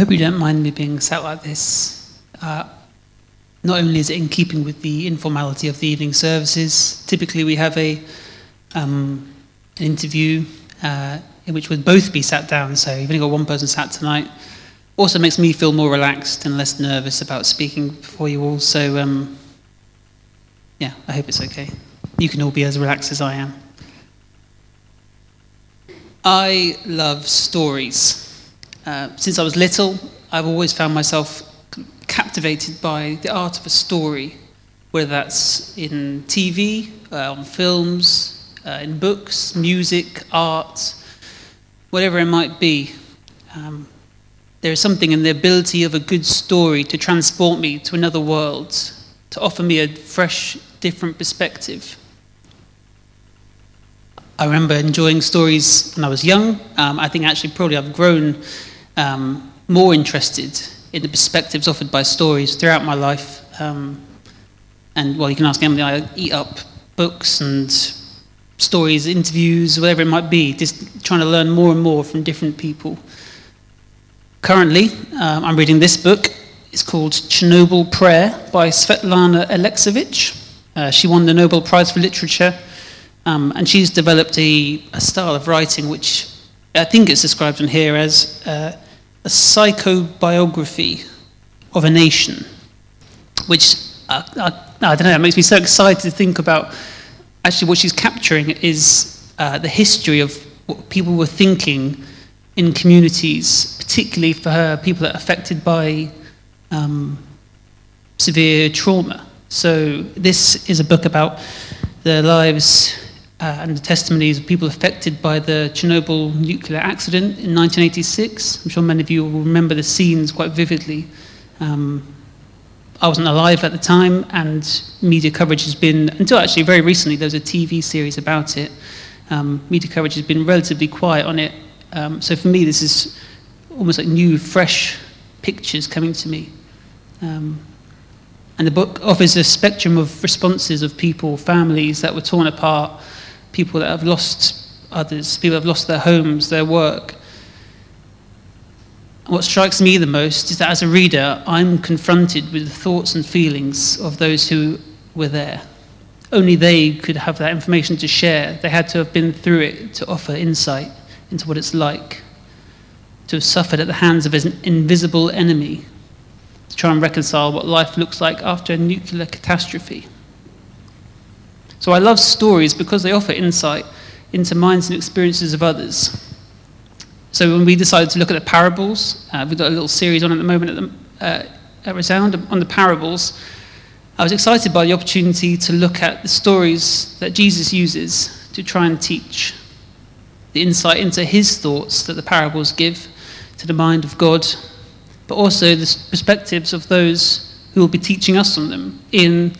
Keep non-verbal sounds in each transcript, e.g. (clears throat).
hope you don't mind me being sat like this. Uh, not only is it in keeping with the informality of the evening services, typically we have a um, an interview uh, in which we'd both be sat down. So you've only got one person sat tonight. Also makes me feel more relaxed and less nervous about speaking before you all. So um, yeah, I hope it's okay. You can all be as relaxed as I am. I love stories. Uh, since I was little, I've always found myself captivated by the art of a story, whether that's in TV, uh, on films, uh, in books, music, art, whatever it might be. Um, there is something in the ability of a good story to transport me to another world, to offer me a fresh, different perspective. I remember enjoying stories when I was young. Um, I think actually, probably, I've grown um, more interested in the perspectives offered by stories throughout my life. Um, and well, you can ask Emily, I eat up books and stories, interviews, whatever it might be, just trying to learn more and more from different people. Currently, um, I'm reading this book. It's called Chernobyl Prayer by Svetlana Alexievich. Uh, she won the Nobel Prize for Literature, um, and she's developed a, a, style of writing which I think it's described in here as uh, a psychobiography of a nation, which uh, I, I, don't know, it makes me so excited to think about actually what she's capturing is uh, the history of what people were thinking in communities, particularly for her, people that are affected by um, severe trauma. So, this is a book about the lives uh, and the testimonies of people affected by the Chernobyl nuclear accident in 1986. I'm sure many of you will remember the scenes quite vividly. Um, I wasn't alive at the time, and media coverage has been, until actually very recently, there was a TV series about it. Um, media coverage has been relatively quiet on it. Um, so for me, this is almost like new, fresh pictures coming to me. Um, and the book offers a spectrum of responses of people, families that were torn apart, people that have lost others, people that have lost their homes, their work. What strikes me the most is that as a reader, I'm confronted with the thoughts and feelings of those who were there. Only they could have that information to share. They had to have been through it to offer insight into what it's like to have suffered at the hands of an invisible enemy, to try and reconcile what life looks like after a nuclear catastrophe. So I love stories because they offer insight into minds and experiences of others. So when we decided to look at the parables, uh, we've got a little series on at the moment at, the, uh, at Resound on the parables. I was excited by the opportunity to look at the stories that Jesus uses to try and teach, the insight into his thoughts that the parables give to the mind of God, but also the perspectives of those who will be teaching us on them in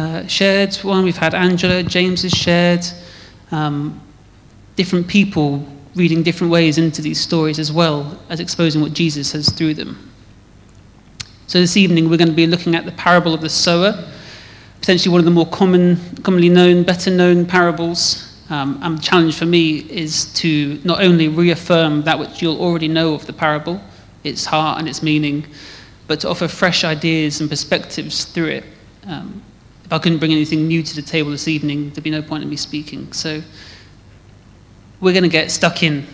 uh, shared one. We've had Angela, James has shared. Um, different people reading different ways into these stories as well as exposing what Jesus has through them. So this evening we're going to be looking at the parable of the sower, potentially one of the more common, commonly known, better known parables. Um, and the challenge for me is to not only reaffirm that which you'll already know of the parable, its heart and its meaning, but to offer fresh ideas and perspectives through it. Um, if I couldn't bring anything new to the table this evening, there'd be no point in me speaking. So we're going to get stuck in.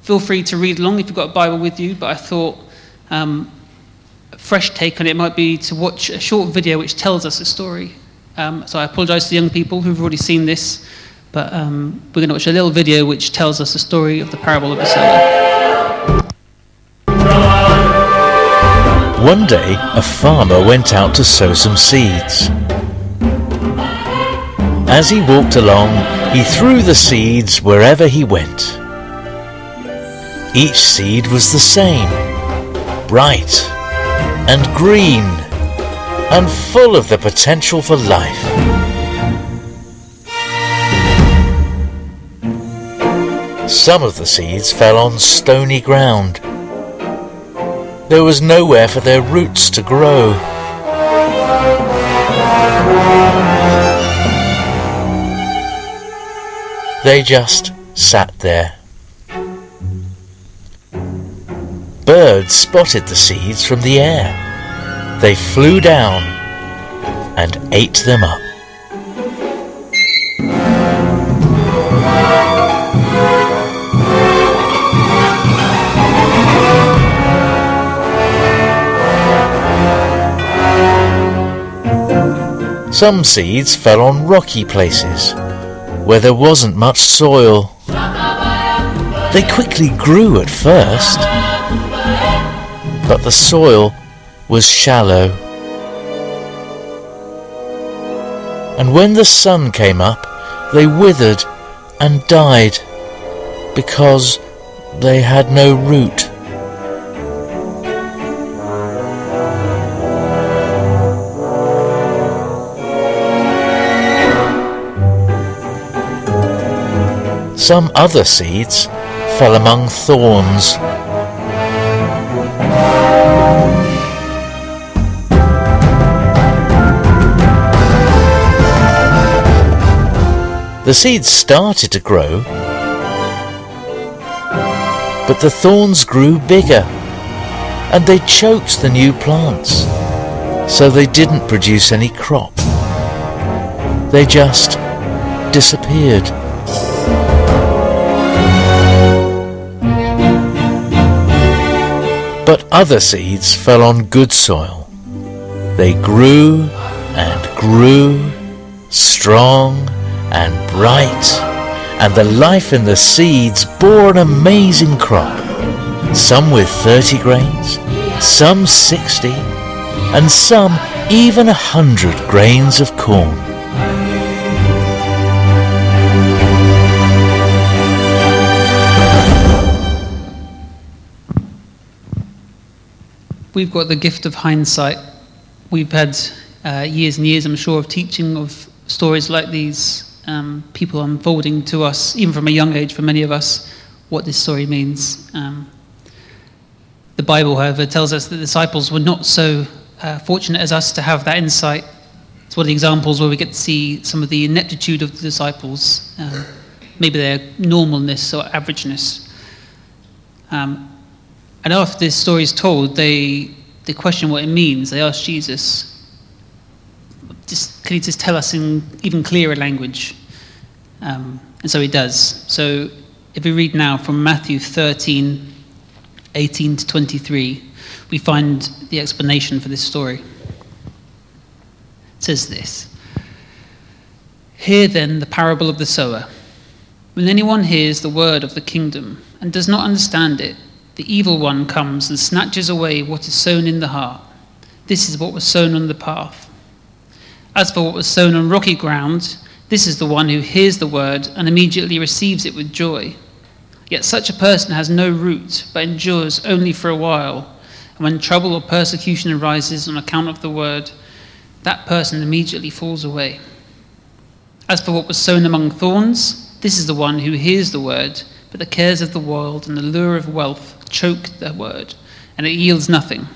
Feel free to read along if you've got a Bible with you, but I thought um, a fresh take on it might be to watch a short video which tells us a story. Um, so I apologise to the young people who've already seen this, but um, we're going to watch a little video which tells us the story of the parable of the sower. One day, a farmer went out to sow some seeds. As he walked along, he threw the seeds wherever he went. Each seed was the same, bright and green and full of the potential for life. Some of the seeds fell on stony ground there was nowhere for their roots to grow. They just sat there. birds spotted the seeds from the air. They flew down and ate them up. Some seeds fell on rocky places where there wasn't much soil. They quickly grew at first, but the soil was shallow. And when the sun came up, they withered and died because they had no root. Some other seeds fell among thorns. The seeds started to grow, but the thorns grew bigger and they choked the new plants, so they didn't produce any crop. They just disappeared. But other seeds fell on good soil. They grew and grew, strong and bright, and the life in the seeds bore an amazing crop. Some with 30 grains, some 60, and some even a hundred grains of corn. We've got the gift of hindsight. We've had uh, years and years, I'm sure, of teaching of stories like these, um, people unfolding to us, even from a young age, for many of us, what this story means. Um, the Bible, however, tells us that the disciples were not so uh, fortunate as us to have that insight. It's one of the examples where we get to see some of the ineptitude of the disciples, um, maybe their normalness or averageness. Um, and after this story is told, they, they question what it means. They ask Jesus, just, can you just tell us in even clearer language? Um, and so he does. So if we read now from Matthew 13, 18 to 23, we find the explanation for this story. It says this Hear then the parable of the sower. When anyone hears the word of the kingdom and does not understand it, the evil one comes and snatches away what is sown in the heart. This is what was sown on the path. As for what was sown on rocky ground, this is the one who hears the word and immediately receives it with joy. Yet such a person has no root, but endures only for a while. And when trouble or persecution arises on account of the word, that person immediately falls away. As for what was sown among thorns, this is the one who hears the word, but the cares of the world and the lure of wealth choke the word, and it yields nothing.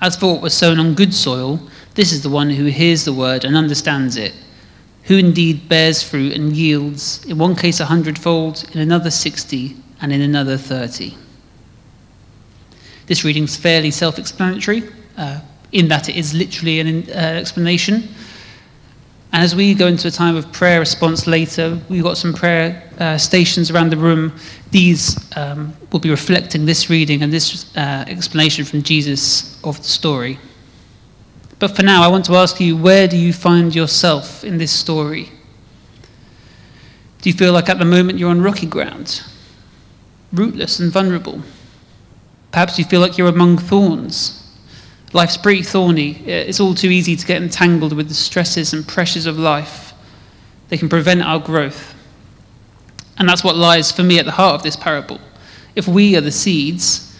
As for what was sown on good soil, this is the one who hears the word and understands it, who indeed bears fruit and yields, in one case a hundredfold, in another sixty, and in another thirty. This reading is fairly self explanatory, uh, in that it is literally an uh, explanation. And as we go into a time of prayer response later, we've got some prayer uh, stations around the room. These um, will be reflecting this reading and this uh, explanation from Jesus of the story. But for now, I want to ask you where do you find yourself in this story? Do you feel like at the moment you're on rocky ground, rootless and vulnerable? Perhaps you feel like you're among thorns Life's pretty thorny. Uh, it's all too easy to get entangled with the stresses and pressures of life. They can prevent our growth. And that's what lies for me at the heart of this parable. If we are the seeds,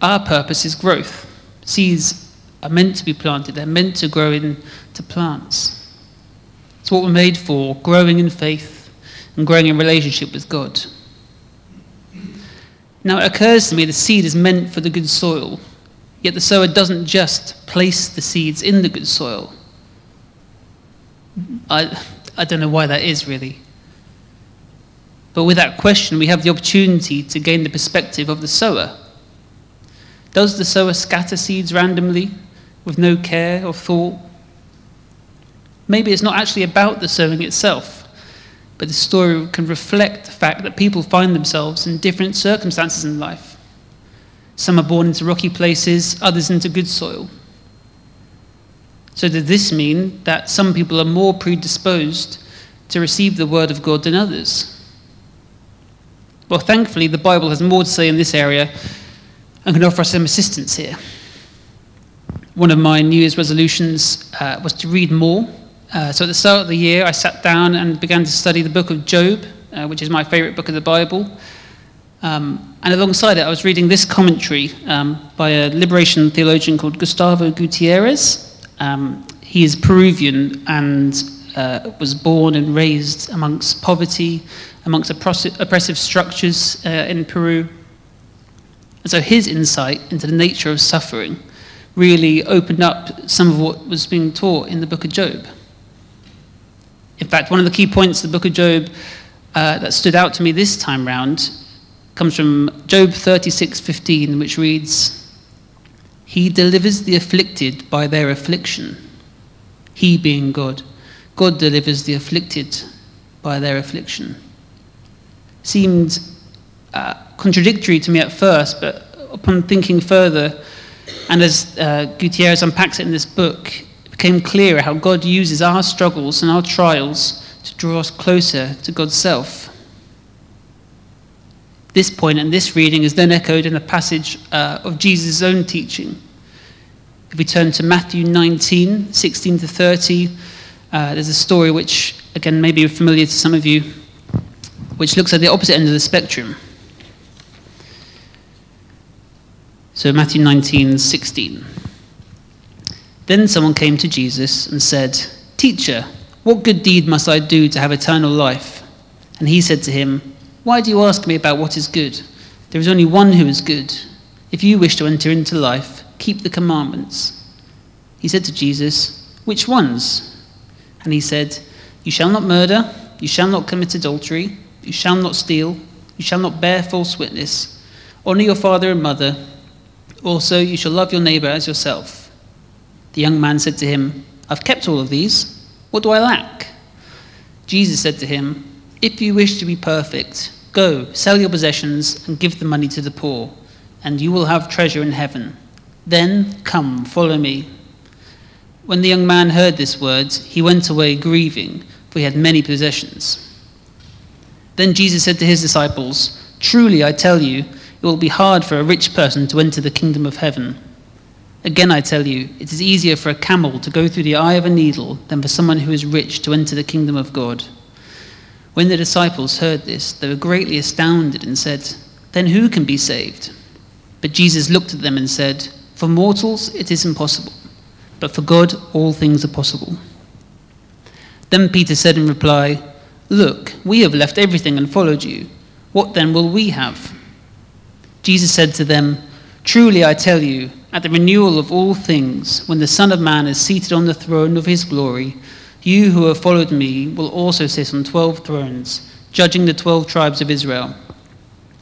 our purpose is growth. Seeds are meant to be planted, they're meant to grow into plants. It's what we're made for growing in faith and growing in relationship with God. Now, it occurs to me the seed is meant for the good soil Yet the sower doesn't just place the seeds in the good soil. I, I don't know why that is, really. But with that question, we have the opportunity to gain the perspective of the sower. Does the sower scatter seeds randomly with no care or thought? Maybe it's not actually about the sowing itself, but the story can reflect the fact that people find themselves in different circumstances in life. Some are born into rocky places, others into good soil. So, does this mean that some people are more predisposed to receive the word of God than others? Well, thankfully, the Bible has more to say in this area and can offer us some assistance here. One of my New Year's resolutions uh, was to read more. Uh, so, at the start of the year, I sat down and began to study the book of Job, uh, which is my favorite book of the Bible. Um, and alongside it, I was reading this commentary um, by a liberation theologian called Gustavo Gutierrez. Um, he is Peruvian and uh, was born and raised amongst poverty, amongst oppressive structures uh, in Peru. And so his insight into the nature of suffering really opened up some of what was being taught in the book of Job. In fact, one of the key points of the book of Job uh, that stood out to me this time round comes from Job 36:15, which reads, he delivers the afflicted by their affliction. He being God. God delivers the afflicted by their affliction. Seemed uh, contradictory to me at first, but upon thinking further, and as uh, Gutierrez unpacks it in this book, it became clearer how God uses our struggles and our trials to draw us closer to God's self. This point and this reading is then echoed in a passage uh, of Jesus' own teaching. If we turn to Matthew 19, 16 to 30, uh, there's a story which, again, may be familiar to some of you, which looks at the opposite end of the spectrum. So, Matthew 19, 16. Then someone came to Jesus and said, Teacher, what good deed must I do to have eternal life? And he said to him, why do you ask me about what is good? There is only one who is good. If you wish to enter into life, keep the commandments. He said to Jesus, Which ones? And he said, You shall not murder, you shall not commit adultery, you shall not steal, you shall not bear false witness, honor your father and mother. Also, you shall love your neighbor as yourself. The young man said to him, I've kept all of these. What do I lack? Jesus said to him, If you wish to be perfect, Go, sell your possessions and give the money to the poor, and you will have treasure in heaven. Then come, follow me. When the young man heard these words, he went away grieving, for he had many possessions. Then Jesus said to his disciples, Truly I tell you, it will be hard for a rich person to enter the kingdom of heaven. Again, I tell you, it is easier for a camel to go through the eye of a needle than for someone who is rich to enter the kingdom of God. When the disciples heard this, they were greatly astounded and said, Then who can be saved? But Jesus looked at them and said, For mortals it is impossible, but for God all things are possible. Then Peter said in reply, Look, we have left everything and followed you. What then will we have? Jesus said to them, Truly I tell you, at the renewal of all things, when the Son of Man is seated on the throne of his glory, you who have followed me will also sit on twelve thrones, judging the twelve tribes of Israel.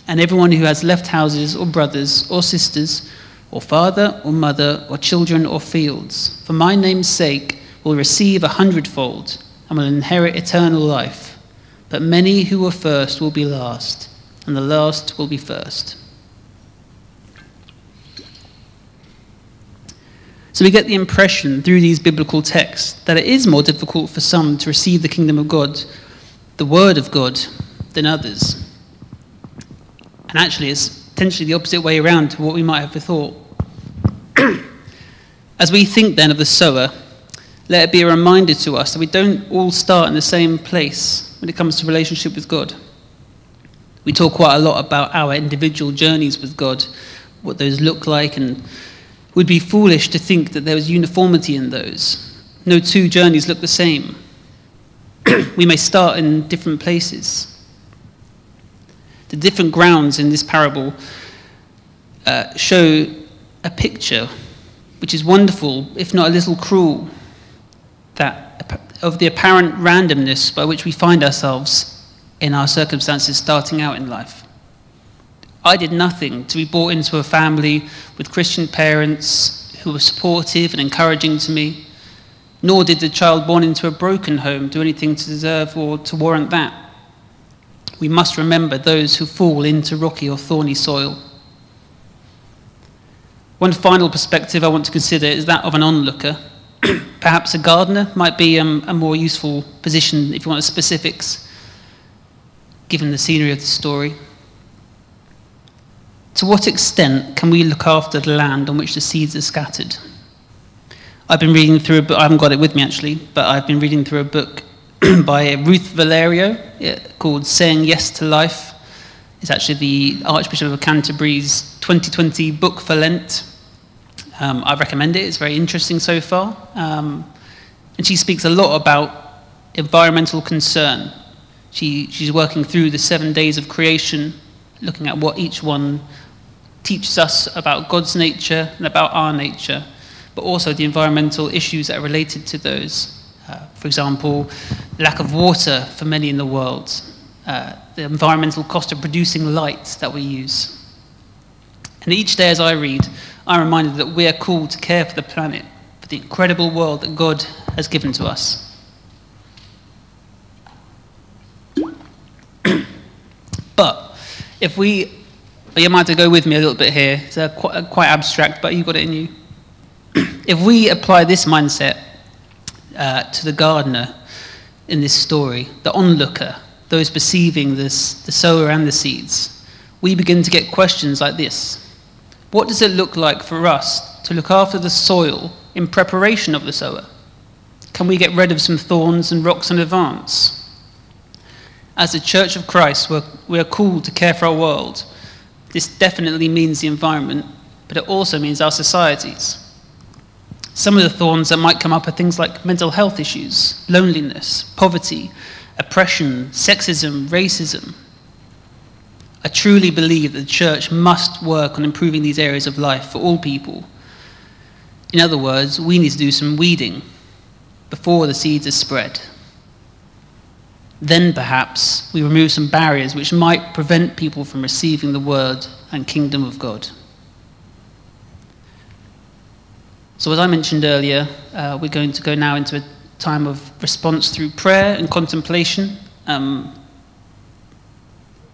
And everyone who has left houses or brothers or sisters, or father or mother, or children or fields, for my name's sake, will receive a hundredfold and will inherit eternal life. But many who were first will be last, and the last will be first. So we get the impression through these biblical texts that it is more difficult for some to receive the kingdom of God, the word of God, than others. And actually, it's potentially the opposite way around to what we might have thought. (clears throat) As we think then of the sower, let it be a reminder to us that we don't all start in the same place when it comes to relationship with God. We talk quite a lot about our individual journeys with God, what those look like, and would be foolish to think that there was uniformity in those. No two journeys look the same. (clears throat) we may start in different places. The different grounds in this parable uh, show a picture which is wonderful, if not a little cruel, that of the apparent randomness by which we find ourselves in our circumstances starting out in life. I did nothing to be brought into a family with Christian parents who were supportive and encouraging to me, nor did the child born into a broken home do anything to deserve or to warrant that. We must remember those who fall into rocky or thorny soil. One final perspective I want to consider is that of an onlooker. (clears throat) Perhaps a gardener might be um, a more useful position if you want the specifics, given the scenery of the story. To what extent can we look after the land on which the seeds are scattered? I've been reading through a book, I haven't got it with me actually, but I've been reading through a book (clears throat) by Ruth Valerio called Saying Yes to Life. It's actually the Archbishop of Canterbury's 2020 book for Lent. Um, I recommend it, it's very interesting so far. Um, and she speaks a lot about environmental concern. She, she's working through the seven days of creation, looking at what each one teaches us about God's nature and about our nature, but also the environmental issues that are related to those. Uh, for example, lack of water for many in the world, uh, the environmental cost of producing light that we use. And each day as I read, I'm reminded that we are called to care for the planet, for the incredible world that God has given to us. (clears throat) but if we you might have to go with me a little bit here. It's quite, quite, abstract, but you've got it in you. (clears throat) if we apply this mindset uh, to the gardener in this story, the onlooker, those perceiving this, the sower and the seeds, we begin to get questions like this What does it look like for us to look after the soil in preparation of the sower? Can we get rid of some thorns and rocks in advance? As the Church of Christ, we're, we are called to care for our world this definitely means the environment, but it also means our societies. Some of the thorns that might come up are things like mental health issues, loneliness, poverty, oppression, sexism, racism. I truly believe that the church must work on improving these areas of life for all people. In other words, we need to do some weeding before the seeds are spread. Then perhaps we remove some barriers which might prevent people from receiving the word and kingdom of God. So, as I mentioned earlier, uh, we're going to go now into a time of response through prayer and contemplation. Um,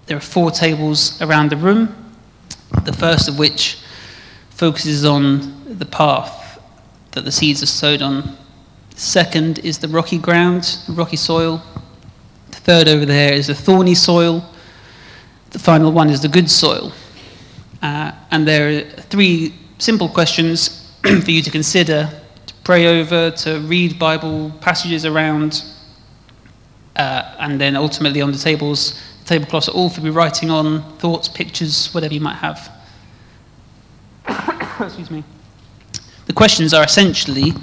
there are four tables around the room, the first of which focuses on the path that the seeds are sowed on. Second is the rocky ground, rocky soil. Third over there is the thorny soil. The final one is the good soil. Uh, and there are three simple questions (clears throat) for you to consider, to pray over, to read Bible passages around, uh, and then ultimately on the tables, the tablecloths are all for be writing on thoughts, pictures, whatever you might have. (coughs) Excuse me. The questions are essentially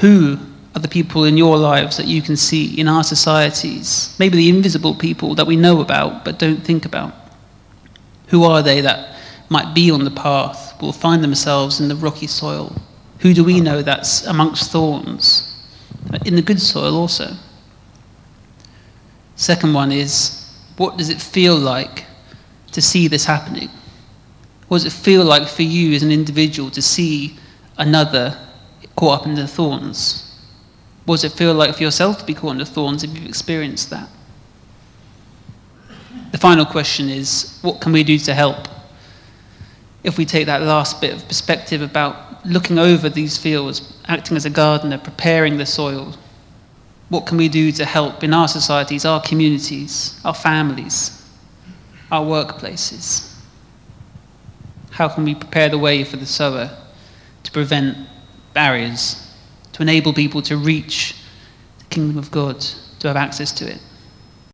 who are the people in your lives that you can see in our societies? Maybe the invisible people that we know about but don't think about. Who are they that might be on the path, will find themselves in the rocky soil? Who do we uh-huh. know that's amongst thorns? In the good soil also. Second one is what does it feel like to see this happening? What does it feel like for you as an individual to see another caught up in the thorns? What does it feel like for yourself to be caught in the thorns if you've experienced that? The final question is what can we do to help? If we take that last bit of perspective about looking over these fields, acting as a gardener, preparing the soil, what can we do to help in our societies, our communities, our families, our workplaces? How can we prepare the way for the sower to prevent barriers to enable people to reach the kingdom of God, to have access to it.